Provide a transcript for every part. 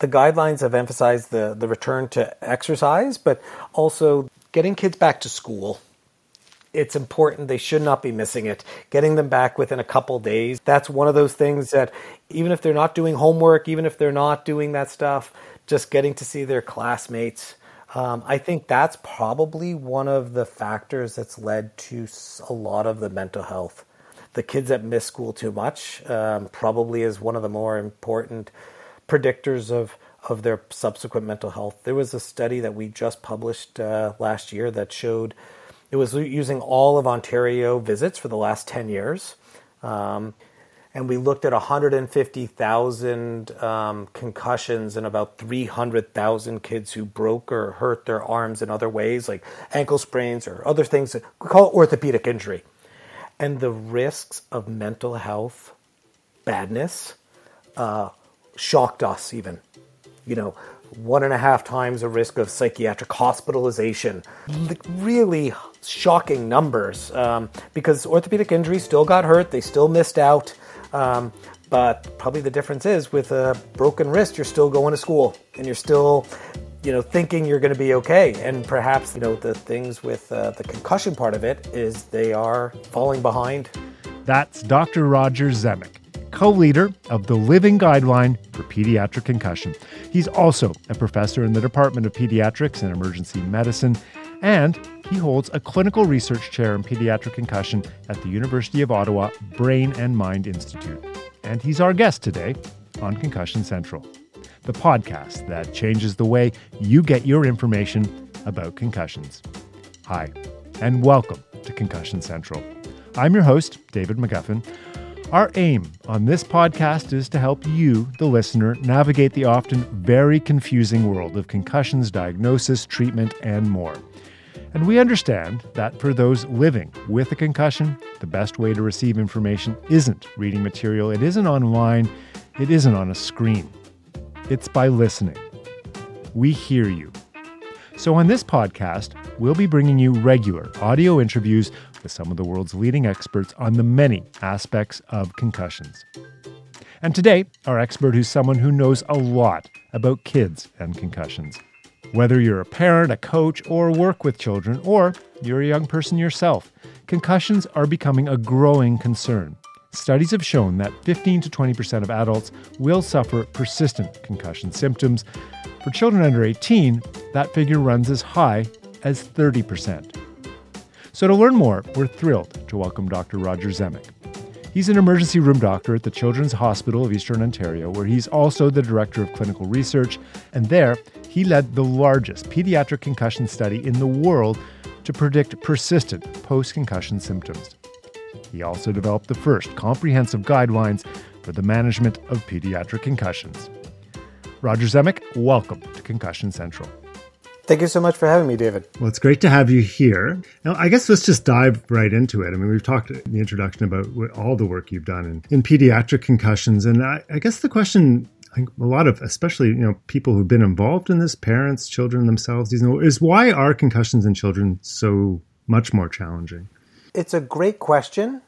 the guidelines have emphasized the, the return to exercise, but also getting kids back to school. It's important. They should not be missing it. Getting them back within a couple days. That's one of those things that even if they're not doing homework, even if they're not doing that stuff, just getting to see their classmates. Um, I think that's probably one of the factors that's led to a lot of the mental health. The kids that miss school too much um, probably is one of the more important predictors of of their subsequent mental health. There was a study that we just published uh, last year that showed it was using all of Ontario visits for the last 10 years. Um, and we looked at 150,000 um, concussions and about 300,000 kids who broke or hurt their arms in other ways, like ankle sprains or other things. We call it orthopedic injury. And the risks of mental health badness uh, shocked us even. You know, one and a half times the risk of psychiatric hospitalization. Like Really shocking numbers um, because orthopedic injuries still got hurt, they still missed out. Um, but probably the difference is with a broken wrist, you're still going to school and you're still, you know, thinking you're going to be okay. And perhaps, you know, the things with uh, the concussion part of it is they are falling behind. That's Dr. Roger Zemek co leader of the Living Guideline for Pediatric Concussion. He's also a professor in the Department of Pediatrics and Emergency Medicine, and he holds a clinical research chair in pediatric concussion at the University of Ottawa Brain and Mind Institute. And he's our guest today on Concussion Central, the podcast that changes the way you get your information about concussions. Hi, and welcome to Concussion Central. I'm your host, David McGuffin. Our aim on this podcast is to help you, the listener, navigate the often very confusing world of concussions, diagnosis, treatment, and more. And we understand that for those living with a concussion, the best way to receive information isn't reading material, it isn't online, it isn't on a screen. It's by listening. We hear you. So, on this podcast, we'll be bringing you regular audio interviews with some of the world's leading experts on the many aspects of concussions. And today, our expert who's someone who knows a lot about kids and concussions. Whether you're a parent, a coach, or work with children, or you're a young person yourself, concussions are becoming a growing concern. Studies have shown that 15 to 20% of adults will suffer persistent concussion symptoms. For children under 18, that figure runs as high as 30%. So, to learn more, we're thrilled to welcome Dr. Roger Zemek. He's an emergency room doctor at the Children's Hospital of Eastern Ontario, where he's also the director of clinical research. And there, he led the largest pediatric concussion study in the world to predict persistent post concussion symptoms. He also developed the first comprehensive guidelines for the management of pediatric concussions. Roger Zemek, welcome to Concussion Central. Thank you so much for having me, David. Well, it's great to have you here. Now, I guess let's just dive right into it. I mean, we've talked in the introduction about all the work you've done in, in pediatric concussions. And I, I guess the question I think a lot of, especially you know, people who've been involved in this, parents, children themselves, you know, is why are concussions in children so much more challenging? It's a great question.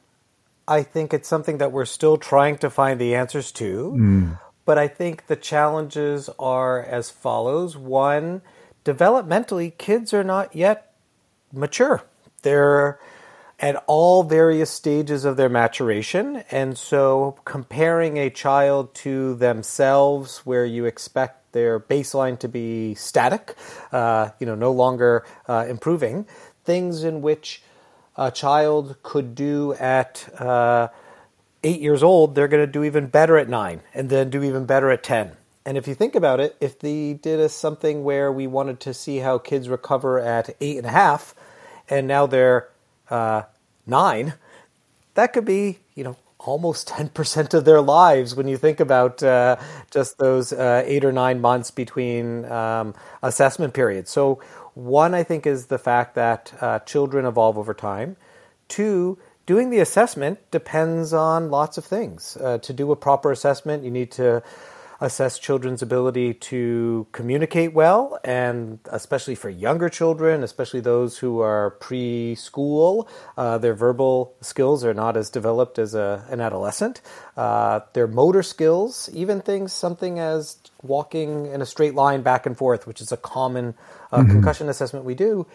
I think it's something that we're still trying to find the answers to. Mm. But I think the challenges are as follows: one developmentally, kids are not yet mature. They're at all various stages of their maturation. And so, comparing a child to themselves, where you expect their baseline to be static, uh, you know, no longer uh, improving, things in which a child could do at uh, eight years old, they're going to do even better at nine, and then do even better at 10. And if you think about it, if they did a, something where we wanted to see how kids recover at eight and a half, and now they're uh, nine, that could be, you know, almost 10% of their lives when you think about uh, just those uh, eight or nine months between um, assessment periods. So, one, I think, is the fact that uh, children evolve over time. Two, doing the assessment depends on lots of things. Uh, to do a proper assessment, you need to assess children's ability to communicate well, and especially for younger children, especially those who are preschool, uh, their verbal skills are not as developed as a, an adolescent. Uh, their motor skills, even things, something as walking in a straight line back and forth, which is a common uh, mm-hmm. concussion assessment we do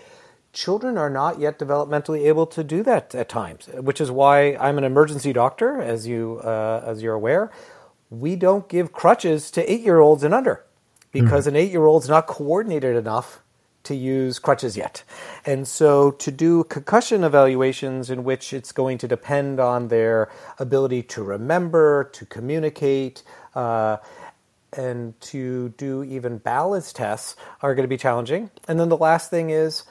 children are not yet developmentally able to do that at times, which is why I'm an emergency doctor, as you uh, as you're aware. We don't give crutches to eight year olds and under because mm-hmm. an eight year old's not coordinated enough to use crutches yet. And so to do concussion evaluations in which it's going to depend on their ability to remember, to communicate, uh, and to do even balance tests are going to be challenging. And then the last thing is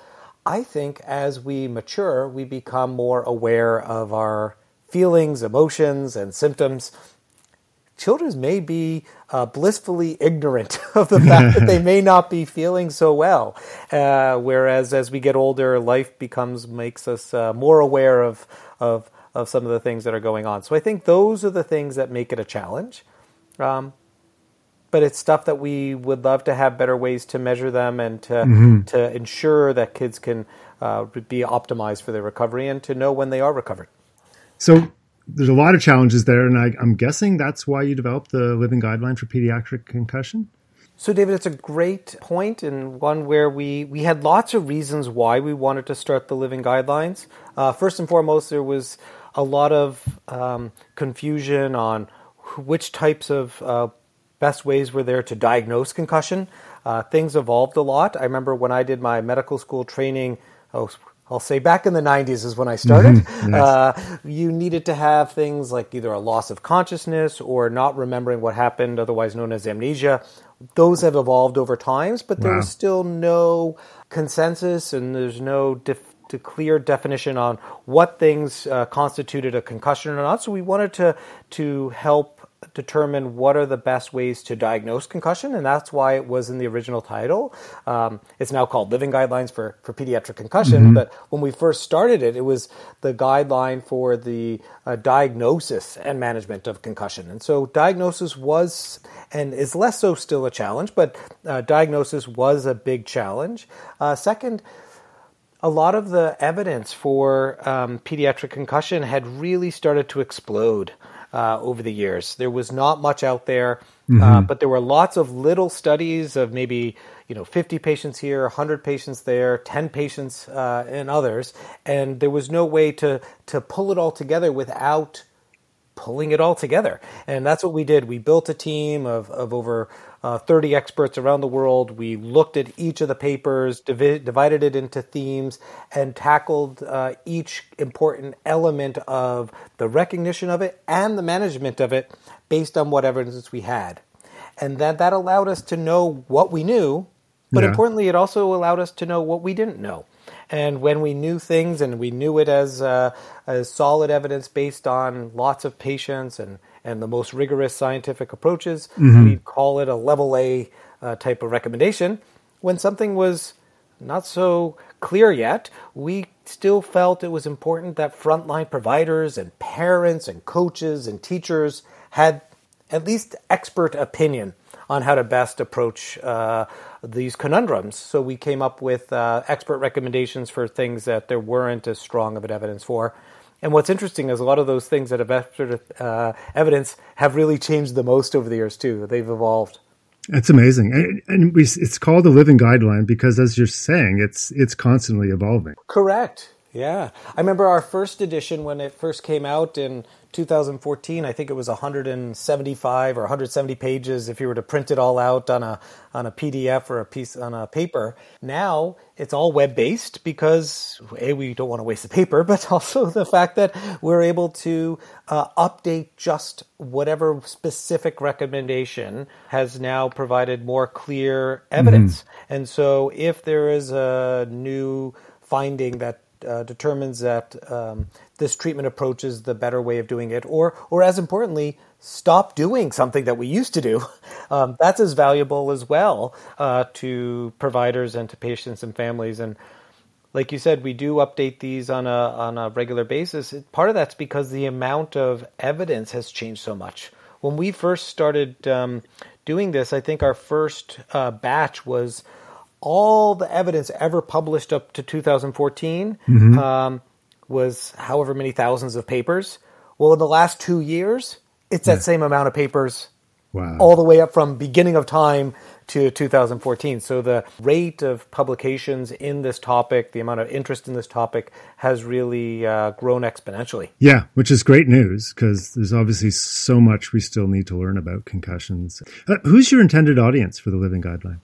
I think as we mature, we become more aware of our feelings, emotions, and symptoms. Children may be uh, blissfully ignorant of the fact that they may not be feeling so well. Uh, whereas as we get older, life becomes makes us uh, more aware of, of of some of the things that are going on. So I think those are the things that make it a challenge. Um, but it's stuff that we would love to have better ways to measure them and to mm-hmm. to ensure that kids can uh, be optimized for their recovery and to know when they are recovered. So there's a lot of challenges there, and I, I'm guessing that's why you developed the living guideline for pediatric concussion. So, David, it's a great point and one where we, we had lots of reasons why we wanted to start the living guidelines. Uh, first and foremost, there was a lot of um, confusion on which types of uh, best ways were there to diagnose concussion. Uh, things evolved a lot. I remember when I did my medical school training, oh, I'll say back in the 90s is when I started. Mm-hmm. Uh, you needed to have things like either a loss of consciousness or not remembering what happened, otherwise known as amnesia. Those have evolved over times, but wow. there's still no consensus and there's no def- clear definition on what things uh, constituted a concussion or not. So we wanted to to help determine what are the best ways to diagnose concussion, and that's why it was in the original title. Um, it's now called Living Guidelines for, for Pediatric Concussion, mm-hmm. but when we first started it, it was the guideline for the uh, diagnosis and management of concussion. And so diagnosis was and is less so still a challenge, but uh, diagnosis was a big challenge. Uh, second, a lot of the evidence for um, pediatric concussion had really started to explode uh, over the years. There was not much out there, uh, mm-hmm. uh, but there were lots of little studies of maybe you know 50 patients here, 100 patients there, 10 patients uh, and others, and there was no way to to pull it all together without pulling it all together. And that's what we did. We built a team of, of over uh, 30 experts around the world. We looked at each of the papers, divi- divided it into themes, and tackled uh, each important element of the recognition of it and the management of it based on what evidence we had. And that, that allowed us to know what we knew, but yeah. importantly, it also allowed us to know what we didn't know. And when we knew things and we knew it as, uh, as solid evidence based on lots of patients and, and the most rigorous scientific approaches, mm-hmm. we'd call it a level A uh, type of recommendation. When something was not so clear yet, we still felt it was important that frontline providers and parents and coaches and teachers had at least expert opinion on how to best approach uh, these conundrums. So we came up with uh, expert recommendations for things that there weren't as strong of an evidence for. And what's interesting is a lot of those things that have expert uh, evidence have really changed the most over the years too. They've evolved. It's amazing, and, and we, it's called a living guideline because, as you're saying, it's it's constantly evolving. Correct. Yeah, I remember our first edition when it first came out in 2014. I think it was 175 or 170 pages if you were to print it all out on a on a PDF or a piece on a paper. Now it's all web based because a we don't want to waste the paper, but also the fact that we're able to uh, update just whatever specific recommendation has now provided more clear evidence. Mm-hmm. And so if there is a new finding that uh, determines that um, this treatment approach is the better way of doing it, or, or as importantly, stop doing something that we used to do. Um, that's as valuable as well uh, to providers and to patients and families. And like you said, we do update these on a on a regular basis. Part of that's because the amount of evidence has changed so much. When we first started um, doing this, I think our first uh, batch was all the evidence ever published up to 2014 mm-hmm. um, was however many thousands of papers. Well, in the last two years, it's that same amount of papers wow. all the way up from beginning of time to 2014. So the rate of publications in this topic, the amount of interest in this topic has really uh, grown exponentially. Yeah, which is great news because there's obviously so much we still need to learn about concussions. Uh, who's your intended audience for the Living Guideline?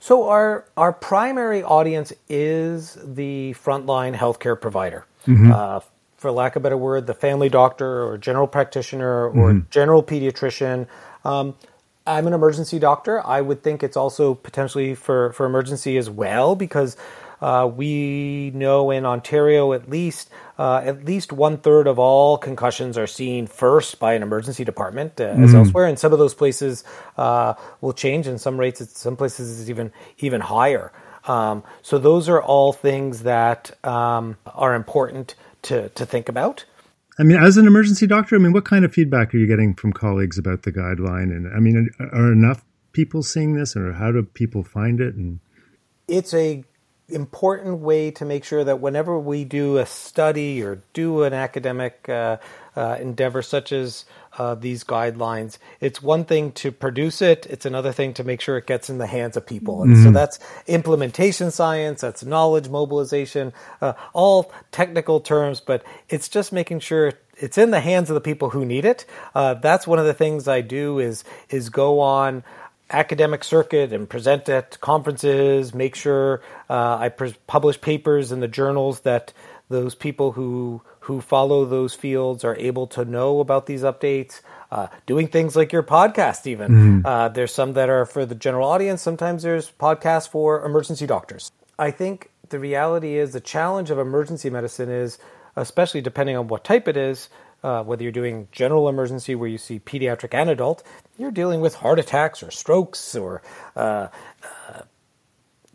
So our our primary audience is the frontline healthcare provider. Mm-hmm. Uh, for lack of a better word, the family doctor or general practitioner or mm-hmm. general pediatrician. Um, I'm an emergency doctor. I would think it's also potentially for, for emergency as well because uh, we know in Ontario at least uh, at least one third of all concussions are seen first by an emergency department, uh, mm. as elsewhere. And some of those places uh, will change. In some rates, it's, some places is even even higher. Um, so those are all things that um, are important to to think about. I mean, as an emergency doctor, I mean, what kind of feedback are you getting from colleagues about the guideline? And I mean, are enough people seeing this, or how do people find it? And it's a important way to make sure that whenever we do a study or do an academic uh, uh, endeavor such as uh, these guidelines, it's one thing to produce it, it's another thing to make sure it gets in the hands of people. And mm-hmm. so that's implementation science, that's knowledge mobilization, uh, all technical terms, but it's just making sure it's in the hands of the people who need it. Uh, that's one of the things I do is is go on academic circuit and present at conferences, make sure uh, I publish papers in the journals that those people who who follow those fields are able to know about these updates. Uh, doing things like your podcast, even mm-hmm. uh, there's some that are for the general audience. Sometimes there's podcasts for emergency doctors. I think the reality is the challenge of emergency medicine is, especially depending on what type it is, uh, whether you're doing general emergency where you see pediatric and adult, you're dealing with heart attacks or strokes or uh, uh,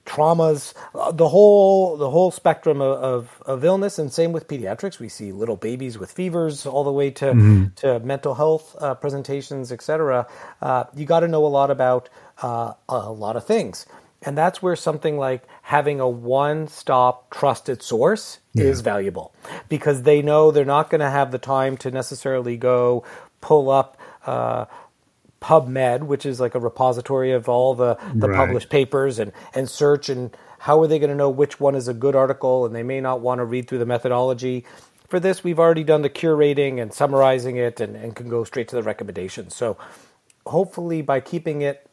traumas, uh, the whole the whole spectrum of, of, of, illness. And same with pediatrics, we see little babies with fevers all the way to mm-hmm. to mental health uh, presentations, etc. Uh, you got to know a lot about a lot of things. And that's where something like having a one stop trusted source yeah. is valuable because they know they're not going to have the time to necessarily go pull up uh, PubMed, which is like a repository of all the, the right. published papers, and, and search. And how are they going to know which one is a good article? And they may not want to read through the methodology. For this, we've already done the curating and summarizing it and, and can go straight to the recommendations. So hopefully, by keeping it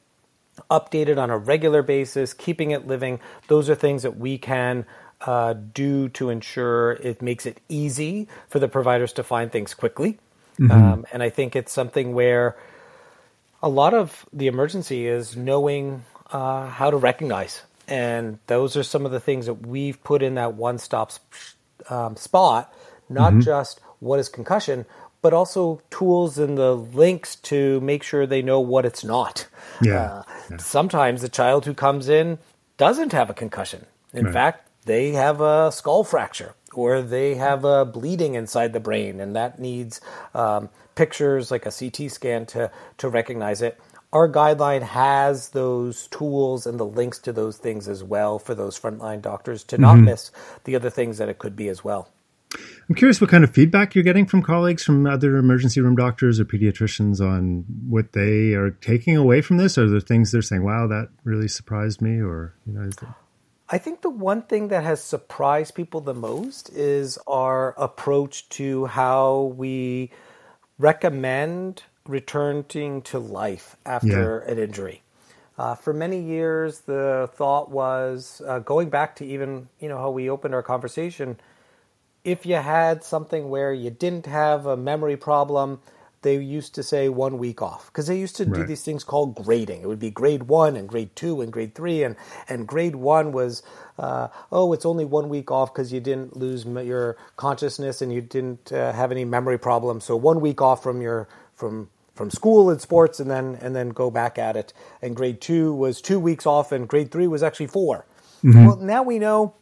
updated on a regular basis, keeping it living. Those are things that we can uh, do to ensure it makes it easy for the providers to find things quickly. Mm-hmm. Um, and I think it's something where a lot of the emergency is knowing uh, how to recognize. And those are some of the things that we've put in that one stop um, spot, not mm-hmm. just what is concussion, but also tools and the links to make sure they know what it's not. Yeah. Uh, yeah. Sometimes the child who comes in doesn't have a concussion. In right. fact, they have a skull fracture or they have a bleeding inside the brain, and that needs um, pictures like a CT scan to, to recognize it. Our guideline has those tools and the links to those things as well for those frontline doctors to not mm-hmm. miss the other things that it could be as well. I'm curious what kind of feedback you're getting from colleagues from other emergency room doctors or pediatricians on what they are taking away from this. Are there things they're saying, "Wow, that really surprised me," or you know? There... I think the one thing that has surprised people the most is our approach to how we recommend returning to life after yeah. an injury. Uh, for many years, the thought was uh, going back to even you know how we opened our conversation if you had something where you didn't have a memory problem, they used to say one week off because they used to right. do these things called grading. It would be grade one and grade two and grade three, and and grade one was uh, oh, it's only one week off because you didn't lose your consciousness and you didn't uh, have any memory problems. So one week off from your from from school and sports, and then and then go back at it. And grade two was two weeks off, and grade three was actually 4 mm-hmm. Well, now we know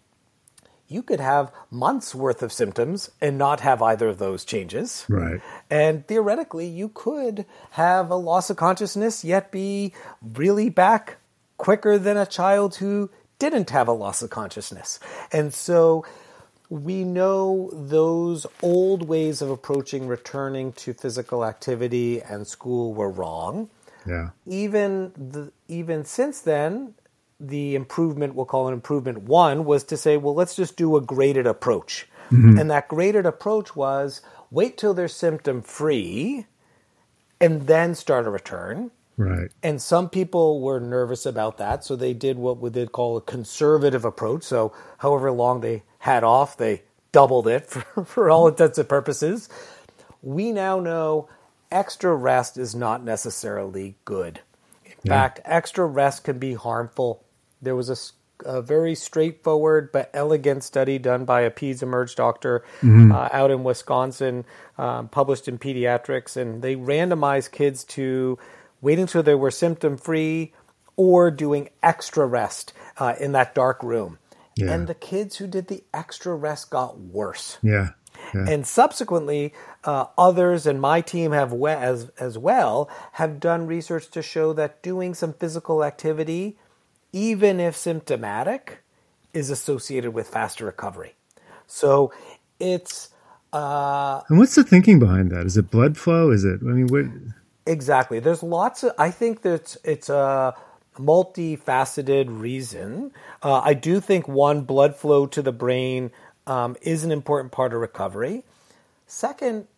you could have months worth of symptoms and not have either of those changes. Right. And theoretically, you could have a loss of consciousness yet be really back quicker than a child who didn't have a loss of consciousness. And so we know those old ways of approaching returning to physical activity and school were wrong. Yeah. Even the, even since then, the improvement we'll call it improvement one was to say, well, let's just do a graded approach. Mm-hmm. And that graded approach was wait till they're symptom free and then start a return. Right. And some people were nervous about that, so they did what we did call a conservative approach. So, however long they had off, they doubled it for, for all intents and purposes. We now know extra rest is not necessarily good. In yeah. fact, extra rest can be harmful. There was a, a, very straightforward but elegant study done by a peds emerge doctor mm-hmm. uh, out in Wisconsin, um, published in Pediatrics, and they randomized kids to wait until they were symptom free or doing extra rest uh, in that dark room. Yeah. And the kids who did the extra rest got worse. Yeah. yeah. And subsequently, uh, others and my team have we- as as well have done research to show that doing some physical activity, even if symptomatic, is associated with faster recovery. So it's. Uh, and what's the thinking behind that? Is it blood flow? Is it? I mean, what? Exactly. There's lots of. I think that it's a multifaceted reason. Uh, I do think one blood flow to the brain um, is an important part of recovery. Second,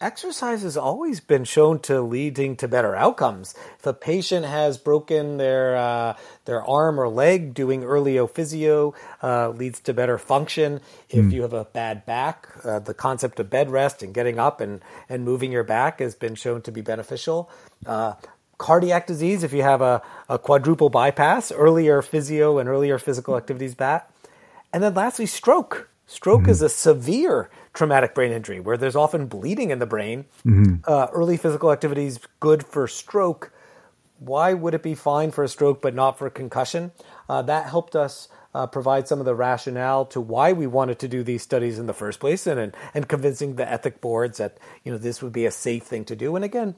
exercise has always been shown to leading to better outcomes. If a patient has broken their uh, their arm or leg, doing early physio uh, leads to better function. If mm. you have a bad back, uh, the concept of bed rest and getting up and, and moving your back has been shown to be beneficial. Uh, cardiac disease, if you have a, a quadruple bypass, earlier physio and earlier physical activities bat. And then lastly, stroke. Stroke mm-hmm. is a severe traumatic brain injury where there's often bleeding in the brain. Mm-hmm. Uh, early physical activity is good for stroke. Why would it be fine for a stroke but not for concussion? Uh, that helped us uh, provide some of the rationale to why we wanted to do these studies in the first place, and, and and convincing the ethic boards that you know this would be a safe thing to do. And again,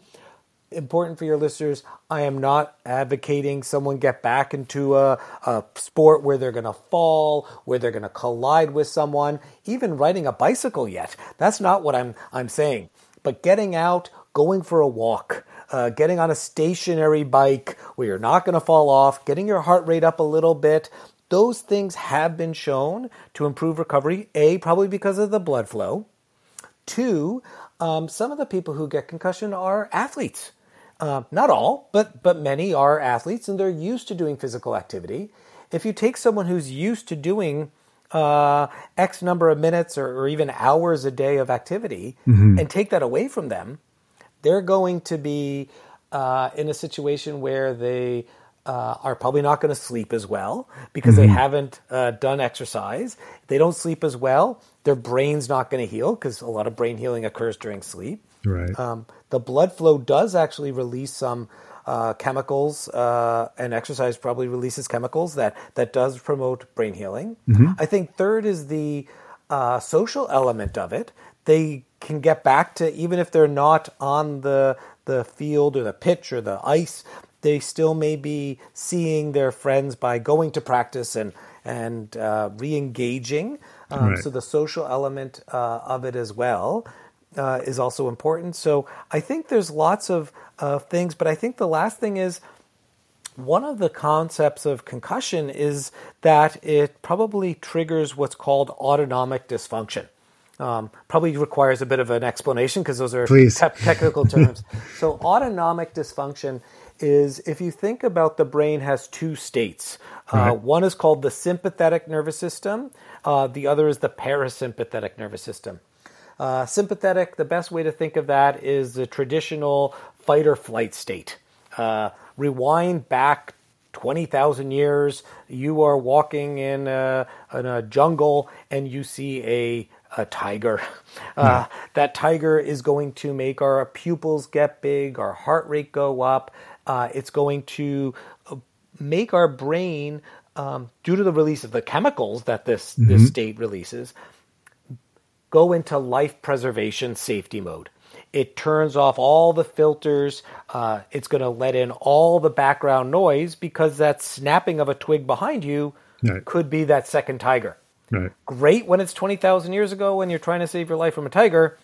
important for your listeners. I am not advocating someone get back into a, a sport where they're going to fall, where they're going to collide with someone, even riding a bicycle yet. That's not what I'm, I'm saying. But getting out, going for a walk, uh, getting on a stationary bike where you're not going to fall off, getting your heart rate up a little bit, those things have been shown to improve recovery. A, probably because of the blood flow. Two, um, some of the people who get concussion are athletes. Uh, not all, but but many are athletes and they're used to doing physical activity. If you take someone who's used to doing uh, X number of minutes or, or, even hours a day of activity mm-hmm. and take that away from them, they're going to be uh, in a situation where they uh, are probably not going to sleep as well because mm-hmm. they haven't uh, done exercise. They don't sleep as well. Their brain's not going to heal because a lot of brain healing occurs during sleep. Right. Um, the blood flow does actually release some uh, chemicals, uh, and exercise probably releases chemicals that that does promote brain healing. Mm-hmm. I think third is the uh, social element of it. They can get back to even if they're not on the the field or the pitch or the ice, they still may be seeing their friends by going to practice and and uh, re-engaging. Um, right. So the social element uh, of it as well uh, is also important. So I think there's lots of uh, things, but I think the last thing is one of the concepts of concussion is that it probably triggers what's called autonomic dysfunction. Um, probably requires a bit of an explanation because those are te- technical terms. so autonomic dysfunction is if you think about the brain has two states. Uh, right. One is called the sympathetic nervous system. Uh, the other is the parasympathetic nervous system. Uh, sympathetic, the best way to think of that is the traditional fight or flight state. Uh, rewind back 20,000 years, you are walking in a, in a, jungle and you see a, a tiger. Uh, that tiger is going to make our pupils get big, our heart rate go up. Uh, it's going to uh, make our brain um, due to the release of the chemicals that this mm-hmm. this state releases, go into life preservation safety mode. It turns off all the filters. Uh, it's going to let in all the background noise because that snapping of a twig behind you right. could be that second tiger. Right. Great when it's 20,000 years ago when you're trying to save your life from a tiger.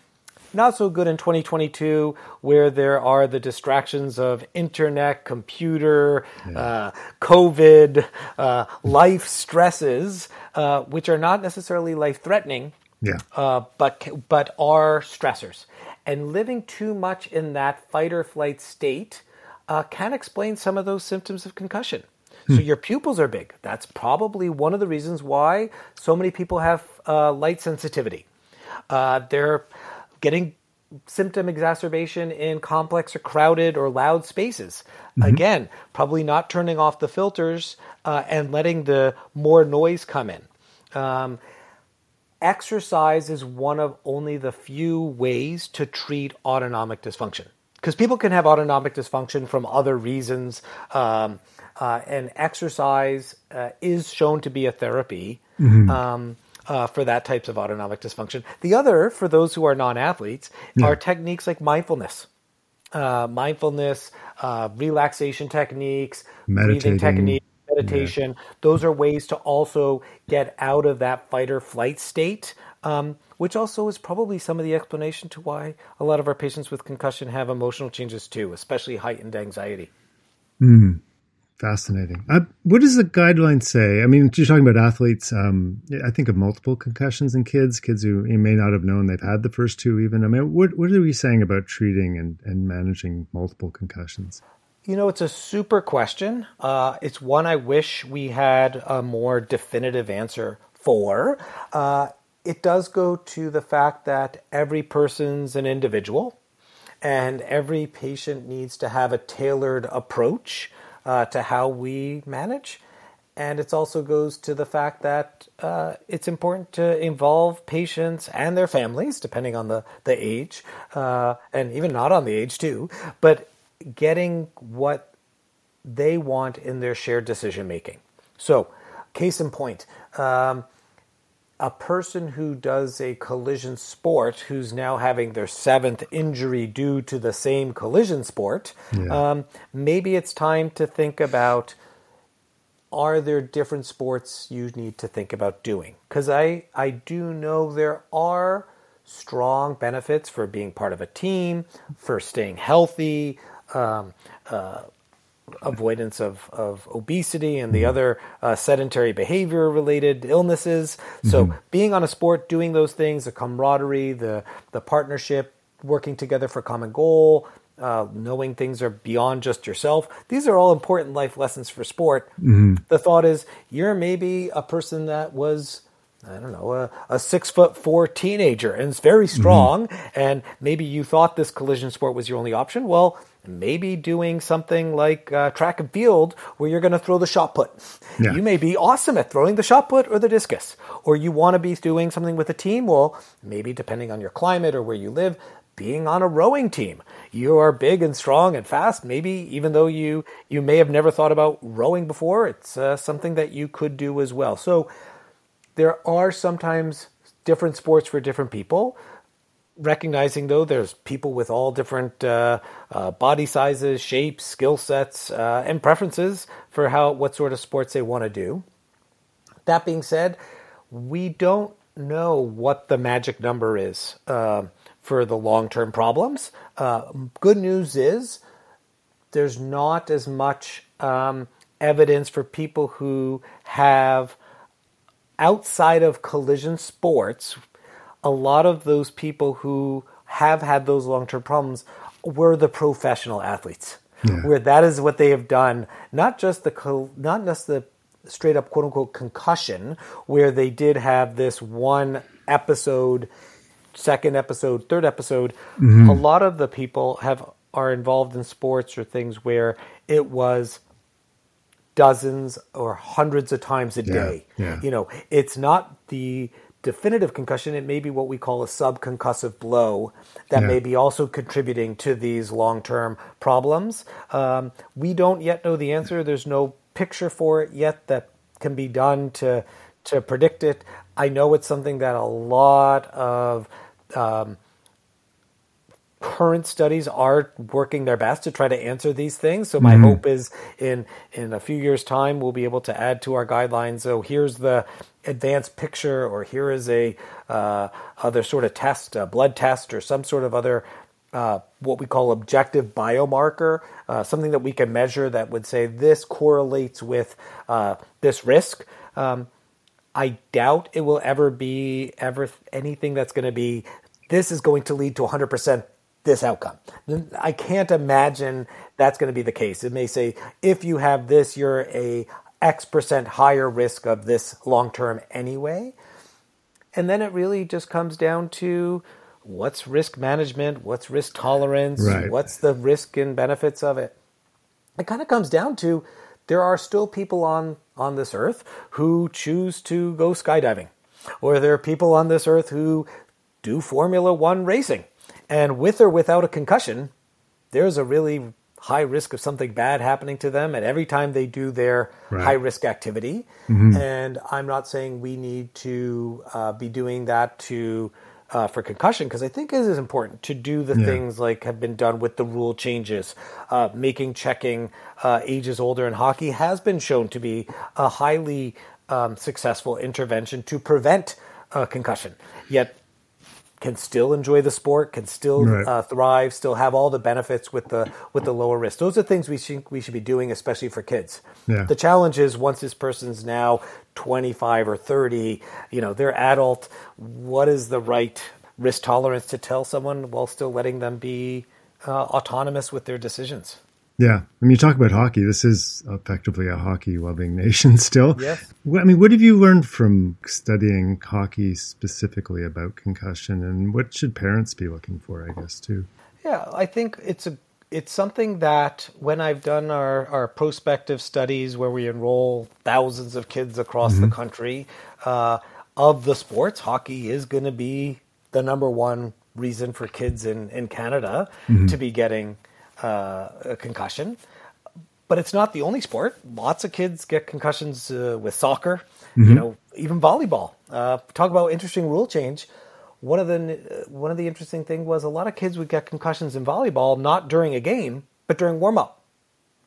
Not so good in 2022 where there are the distractions of internet, computer, yeah. uh, COVID, uh, life stresses, uh, which are not necessarily life threatening, yeah. Uh, but but are stressors. And living too much in that fight or flight state uh, can explain some of those symptoms of concussion. Hmm. So your pupils are big. That's probably one of the reasons why so many people have uh, light sensitivity. Uh, they're getting symptom exacerbation in complex or crowded or loud spaces. Mm-hmm. Again, probably not turning off the filters uh, and letting the more noise come in. Um, exercise is one of only the few ways to treat autonomic dysfunction. Because people can have autonomic dysfunction from other reasons, um, uh, and exercise uh, is shown to be a therapy mm-hmm. um, uh, for that types of autonomic dysfunction. The other, for those who are non-athletes, yeah. are techniques like mindfulness, uh, mindfulness, uh, relaxation techniques, breathing techniques meditation. Yeah. Those are ways to also get out of that fight or flight state, um, which also is probably some of the explanation to why a lot of our patients with concussion have emotional changes too, especially heightened anxiety. Mm, fascinating. Uh, what does the guideline say? I mean, you're talking about athletes. Um, I think of multiple concussions in kids, kids who may not have known they've had the first two even. I mean, what, what are we saying about treating and, and managing multiple concussions? You know, it's a super question. Uh, it's one I wish we had a more definitive answer for. Uh, it does go to the fact that every person's an individual and every patient needs to have a tailored approach uh, to how we manage. And it also goes to the fact that uh, it's important to involve patients and their families, depending on the, the age, uh, and even not on the age too. But getting what they want in their shared decision making. So, case in point, um, a person who does a collision sport who's now having their seventh injury due to the same collision sport, yeah. um, maybe it's time to think about are there different sports you need to think about doing? Because I, I do know there are strong benefits for being part of a team, for staying healthy, um, uh, avoidance of, of obesity and the other uh, sedentary behavior related illnesses. So mm-hmm. being on a sport, doing those things, the camaraderie, the the partnership, working together for a common goal, uh, knowing things are beyond just yourself. These are all important life lessons for sport. Mm-hmm. The thought is you're maybe a person that was I don't know, a, a, six foot four teenager and is very mm-hmm. strong, mm-hmm. and maybe you thought this collision sport was your only option. Well, maybe doing something like uh, track and field where you're going to throw the shot put. Yeah. You may be awesome at throwing the shot put or the discus, or you want to be doing something with a team. Well, maybe depending on your climate or where you live, being on a rowing team. You are big and strong and fast. Maybe even though you you may have never thought about rowing before, it's uh, something that you could do as well. So there are sometimes different sports for different people recognizing though there's people with all different uh, uh, body sizes, shapes, skill sets, uh, and preferences for how what sort of sports they want to do. That being said, we don't know what the magic number is uh, for the long term problems. Uh, good news is there's not as much um, evidence for people who have outside of collision sports a lot of those people who have had those long term problems were the professional athletes, yeah. where that is what they have done. Not just the not just the straight up quote unquote concussion, where they did have this one episode, second episode, third episode. Mm-hmm. A lot of the people have are involved in sports or things where it was dozens or hundreds of times a yeah, day. Yeah. You know, it's not the definitive concussion, it may be what we call a subconcussive blow that yeah. may be also contributing to these long term problems. Um, we don't yet know the answer. There's no picture for it yet that can be done to to predict it. I know it's something that a lot of um, current studies are working their best to try to answer these things. So my mm-hmm. hope is in in a few years' time we'll be able to add to our guidelines. So here's the advanced picture, or here is a uh, other sort of test, a blood test, or some sort of other uh, what we call objective biomarker, uh, something that we can measure that would say this correlates with uh, this risk. Um, I doubt it will ever be ever anything that's going to be this is going to lead to 100% this outcome. I can't imagine that's going to be the case. It may say if you have this, you're a X percent higher risk of this long term anyway. And then it really just comes down to what's risk management, what's risk tolerance, right. what's the risk and benefits of it. It kind of comes down to there are still people on, on this earth who choose to go skydiving, or there are people on this earth who do Formula One racing. And with or without a concussion, there's a really high risk of something bad happening to them at every time they do their right. high risk activity. Mm-hmm. And I'm not saying we need to uh, be doing that to uh, for concussion because I think it is important to do the yeah. things like have been done with the rule changes, uh, making checking uh, ages older in hockey has been shown to be a highly um, successful intervention to prevent concussion. Yet can still enjoy the sport, can still right. uh, thrive, still have all the benefits with the with the lower risk. Those are things we should we should be doing, especially for kids. Yeah. The challenge is once this person's now twenty five or thirty, you know, they're adult. What is the right risk tolerance to tell someone while still letting them be uh, autonomous with their decisions? Yeah. I mean, you talk about hockey, this is effectively a hockey loving nation still. Yes. I mean, what have you learned from studying hockey specifically about concussion and what should parents be looking for, I guess, too? Yeah, I think it's a it's something that when I've done our, our prospective studies where we enroll thousands of kids across mm-hmm. the country uh, of the sports, hockey is going to be the number one reason for kids in, in Canada mm-hmm. to be getting uh, a concussion. But it's not the only sport. Lots of kids get concussions uh, with soccer, mm-hmm. you know, even volleyball. Uh, talk about interesting rule change. One of the one of the interesting thing was a lot of kids would get concussions in volleyball not during a game, but during warm up.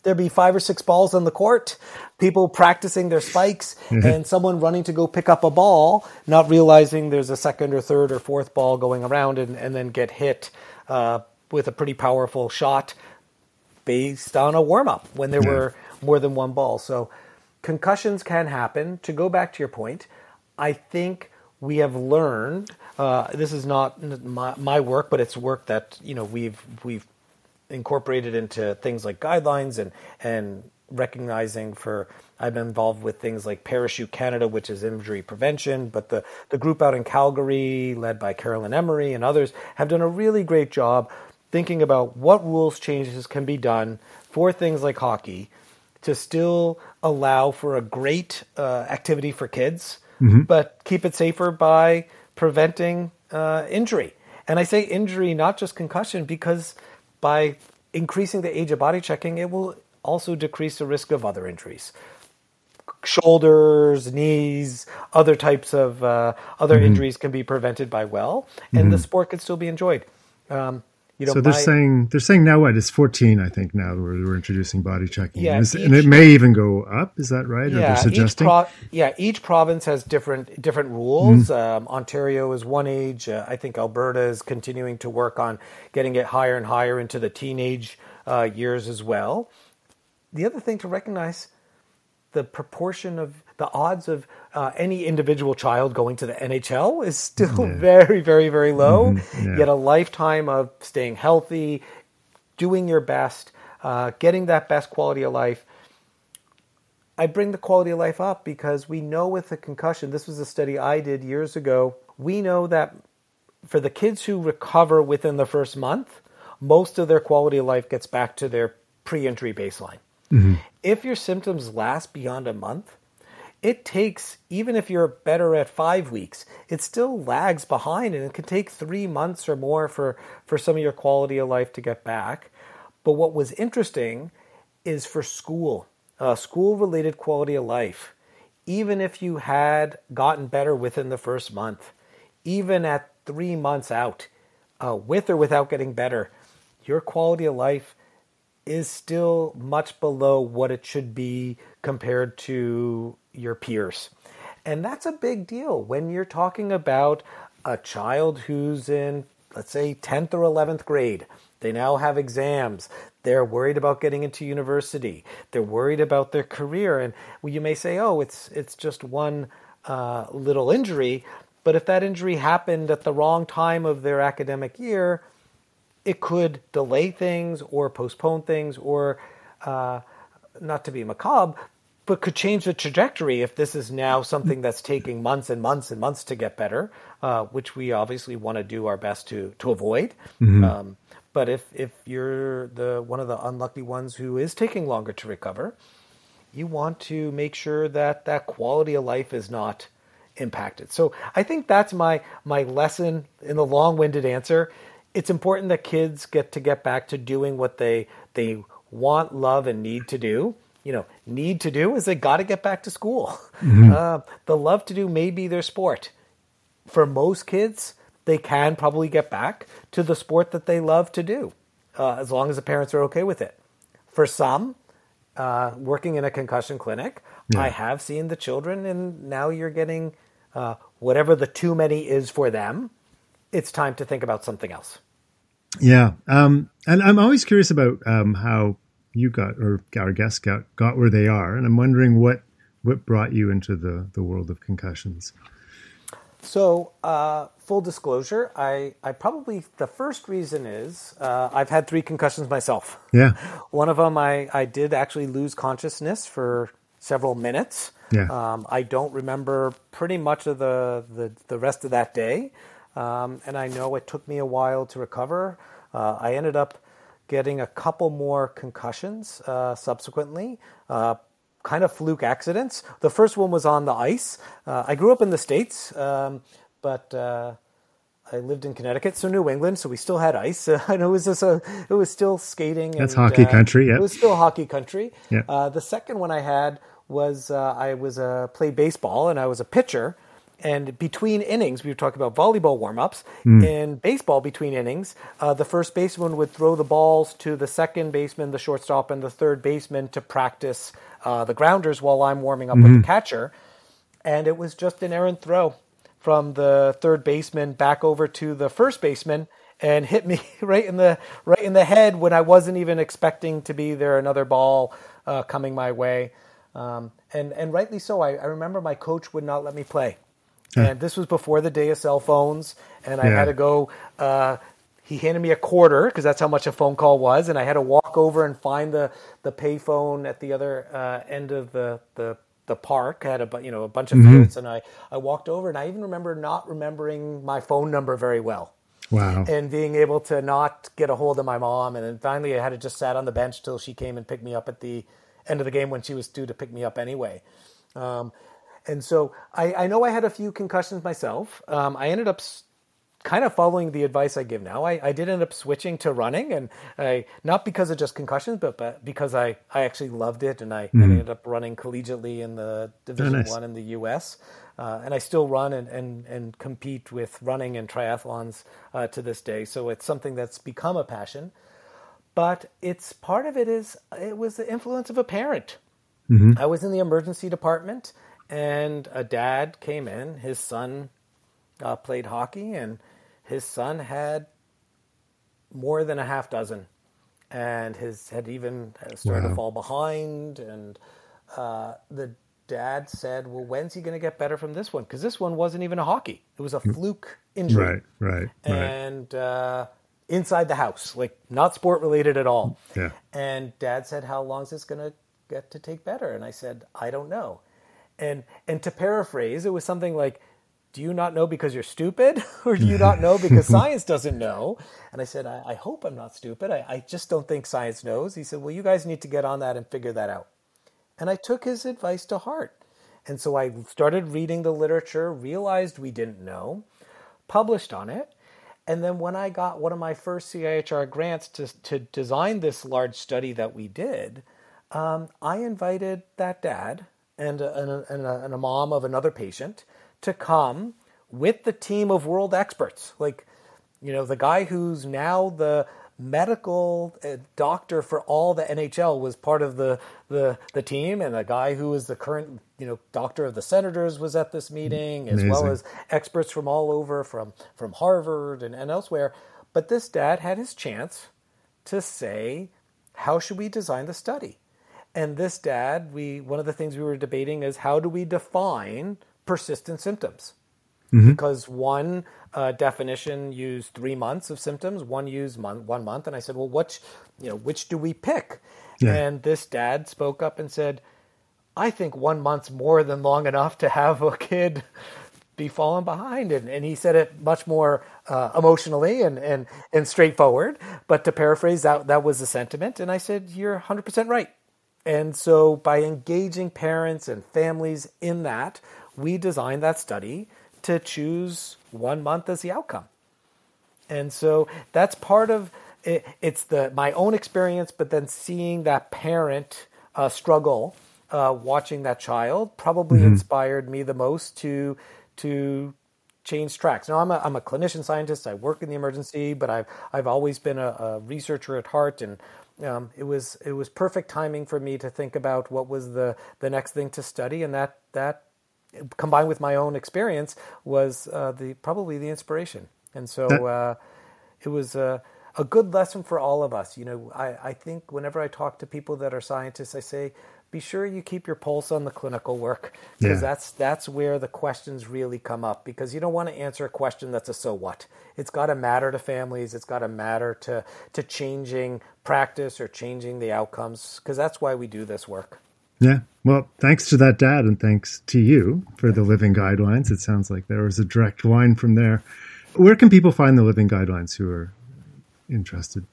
There'd be five or six balls on the court, people practicing their spikes, mm-hmm. and someone running to go pick up a ball, not realizing there's a second or third or fourth ball going around, and, and then get hit uh, with a pretty powerful shot based on a warm up when there yeah. were more than one ball. So concussions can happen. To go back to your point, I think we have learned. Uh, this is not my, my work, but it's work that you know we've we've incorporated into things like guidelines and and recognizing for I've been involved with things like Parachute Canada, which is injury prevention, but the, the group out in Calgary, led by Carolyn Emery and others, have done a really great job thinking about what rules changes can be done for things like hockey to still allow for a great uh, activity for kids, mm-hmm. but keep it safer by preventing uh, injury. And I say injury, not just concussion, because by increasing the age of body checking, it will also decrease the risk of other injuries. Shoulders, knees, other types of uh, other mm-hmm. injuries can be prevented by well, and mm-hmm. the sport can still be enjoyed. Um, you know, so they're my, saying they're saying now what? It's 14 i think now we're, we're introducing body checking. Yeah, and, each, and, it may even go up is that right? Yeah, suggesting? each pro, yeah each province has different different rules. Mm-hmm. um, ontario is one age. Uh, i think alberta is continuing to work on getting it higher and higher into the teenage uh, years as well. The other thing to recognize the proportion of the odds of uh, any individual child going to the NHL is still yeah. very, very, very low. Mm-hmm. Yeah. Yet a lifetime of staying healthy, doing your best, uh, getting that best quality of life. I bring the quality of life up because we know with a concussion, this was a study I did years ago. We know that for the kids who recover within the first month, most of their quality of life gets back to their pre injury baseline. Mm-hmm. If your symptoms last beyond a month, it takes, even if you're better at five weeks, it still lags behind and it can take three months or more for, for some of your quality of life to get back. But what was interesting is for school, uh, school related quality of life, even if you had gotten better within the first month, even at three months out, uh, with or without getting better, your quality of life is still much below what it should be compared to your peers. And that's a big deal when you're talking about a child who's in, let's say, 10th or 11th grade. They now have exams. They're worried about getting into university. They're worried about their career. And you may say, oh, it's, it's just one uh, little injury. But if that injury happened at the wrong time of their academic year, it could delay things or postpone things or, uh, not to be macabre, but could change the trajectory if this is now something that's taking months and months and months to get better, uh, which we obviously want to do our best to to avoid. Mm-hmm. Um, but if if you're the one of the unlucky ones who is taking longer to recover, you want to make sure that that quality of life is not impacted. So I think that's my my lesson in the long-winded answer. It's important that kids get to get back to doing what they they want, love, and need to do you know need to do is they got to get back to school. Mm-hmm. Uh, the love to do may be their sport. For most kids, they can probably get back to the sport that they love to do, uh, as long as the parents are okay with it. For some, uh, working in a concussion clinic, yeah. I have seen the children, and now you're getting uh, whatever the too many is for them. It's time to think about something else. Yeah, um, and I'm always curious about um, how you got or our guests got got where they are, and I'm wondering what what brought you into the the world of concussions. So, uh, full disclosure, I, I probably the first reason is uh, I've had three concussions myself. Yeah. One of them, I, I did actually lose consciousness for several minutes. Yeah. Um, I don't remember pretty much of the, the, the rest of that day. Um, and I know it took me a while to recover. Uh, I ended up getting a couple more concussions uh, subsequently. Uh, kind of fluke accidents. The first one was on the ice. Uh, I grew up in the States, um, but uh, I lived in Connecticut, so New England, so we still had ice. Uh, and it was just a, it was still skating. That's and, hockey uh, country, yeah. It was still hockey country. Yeah. Uh, the second one I had was uh, I was uh, played baseball and I was a pitcher. And between innings, we were talking about volleyball warm ups. Mm. In baseball, between innings, uh, the first baseman would throw the balls to the second baseman, the shortstop, and the third baseman to practice uh, the grounders while I'm warming up mm-hmm. with the catcher. And it was just an errant throw from the third baseman back over to the first baseman and hit me right in the right in the head when I wasn't even expecting to be there another ball uh, coming my way. Um, and and rightly so. I, I remember my coach would not let me play. And this was before the day of cell phones, and I yeah. had to go. Uh, he handed me a quarter because that's how much a phone call was, and I had to walk over and find the the payphone at the other uh, end of the the the park. I had a you know a bunch of mm-hmm. fields, and I I walked over, and I even remember not remembering my phone number very well. Wow. And being able to not get a hold of my mom, and then finally I had to just sat on the bench till she came and picked me up at the end of the game when she was due to pick me up anyway. Um, and so I, I, know I had a few concussions myself. Um, I ended up kind of following the advice I give now. I, I, did end up switching to running, and I not because of just concussions, but, but because I, I actually loved it, and I, mm-hmm. ended up running collegiately in the Division oh, nice. One in the U.S. Uh, and I still run and, and, and compete with running and triathlons uh, to this day. So it's something that's become a passion. But it's part of it is it was the influence of a parent. Mm-hmm. I was in the emergency department and a dad came in. His son uh, played hockey, and his son had more than a half dozen, and his had even started wow. to fall behind. And uh, the dad said, "Well, when's he going to get better from this one? Because this one wasn't even a hockey; it was a mm. fluke injury." Right, right, and. Uh, inside the house, like not sport related at all. Yeah. And dad said, How long is this going to get to take better? And I said, I don't know. And and to paraphrase, it was something like, "Do you not know because you're stupid, or do you not know because science doesn't know?" And I said, "I, I hope I'm not stupid. I, I just don't think science knows." He said, "Well, you guys need to get on that and figure that out." And I took his advice to heart. And so I started reading the literature, realized we didn't know, published on it. And then when I got one of my first CIHR grants to, to design this large study that we did, um, I invited that dad and a, and, a, and, a, and a mom of another patient to come with the team of world experts. Like, you know, the guy who's now the medical uh, doctor for all the NHL was part of the, the the team, and a guy who is the current you know doctor of the Senators was at this meeting, as well as experts from all over, from from Harvard and, and elsewhere. But this dad had his chance to say, how should we design the study? And this dad, we one of the things we were debating is how do we define persistent symptoms? Mm-hmm. Because one uh, definition used three months of symptoms, one used month, one month, and I said, well, which you know which do we pick? Yeah. And this dad spoke up and said, I think one month's more than long enough to have a kid be falling behind. And, and he said it much more uh, emotionally and, and, and straightforward. But to paraphrase, that, that was the sentiment. And I said, You're 100% right. And so by engaging parents and families in that, we designed that study to choose one month as the outcome. And so that's part of it, it's the my own experience, but then seeing that parent uh, struggle, uh, watching that child, probably mm-hmm. inspired me the most to to change tracks. Now I'm a I'm a clinician scientist. I work in the emergency, but I've I've always been a, a researcher at heart, and um, it was it was perfect timing for me to think about what was the the next thing to study, and that that combined with my own experience was uh, the probably the inspiration. And so uh, it was a, a good lesson for all of us. You know, I, I think whenever I talk to people that are scientists, I say, be sure you keep your pulse on the clinical work because yeah. that's that's where the questions really come up because you don't want to answer a question that's a so what it's got to matter to families it's got to matter to to changing practice or changing the outcomes because that's why we do this work yeah. Well, thanks to that dad and thanks to you for the living guidelines. It sounds like there was a direct line from there. Where can people find the living guidelines who are interested?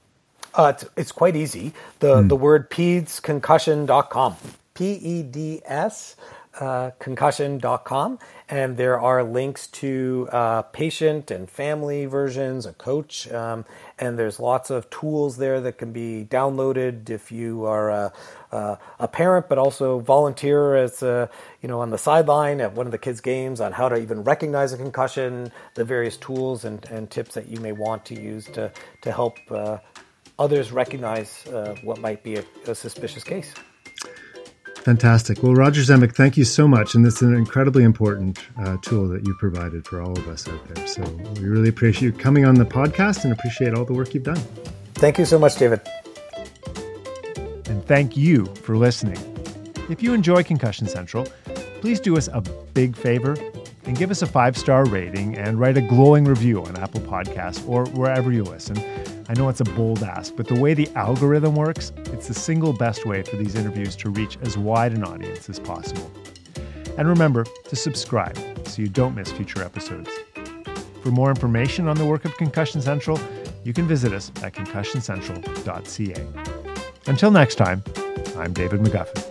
Uh, it's, it's, quite easy. The, mm. the word pedsconcussion.com. P E D S uh, concussion.com. And there are links to uh, patient and family versions, a coach, um, and there's lots of tools there that can be downloaded if you are a, a, a parent, but also volunteer as a, you know on the sideline at one of the kids' games on how to even recognize a concussion, the various tools and, and tips that you may want to use to to help uh, others recognize uh, what might be a, a suspicious case. Fantastic. Well, Roger Zemek, thank you so much. And this is an incredibly important uh, tool that you provided for all of us out there. So we really appreciate you coming on the podcast and appreciate all the work you've done. Thank you so much, David. And thank you for listening. If you enjoy Concussion Central, please do us a big favor and give us a five star rating and write a glowing review on Apple Podcasts or wherever you listen. I know it's a bold ask, but the way the algorithm works, it's the single best way for these interviews to reach as wide an audience as possible. And remember to subscribe so you don't miss future episodes. For more information on the work of Concussion Central, you can visit us at concussioncentral.ca. Until next time, I'm David McGuffin.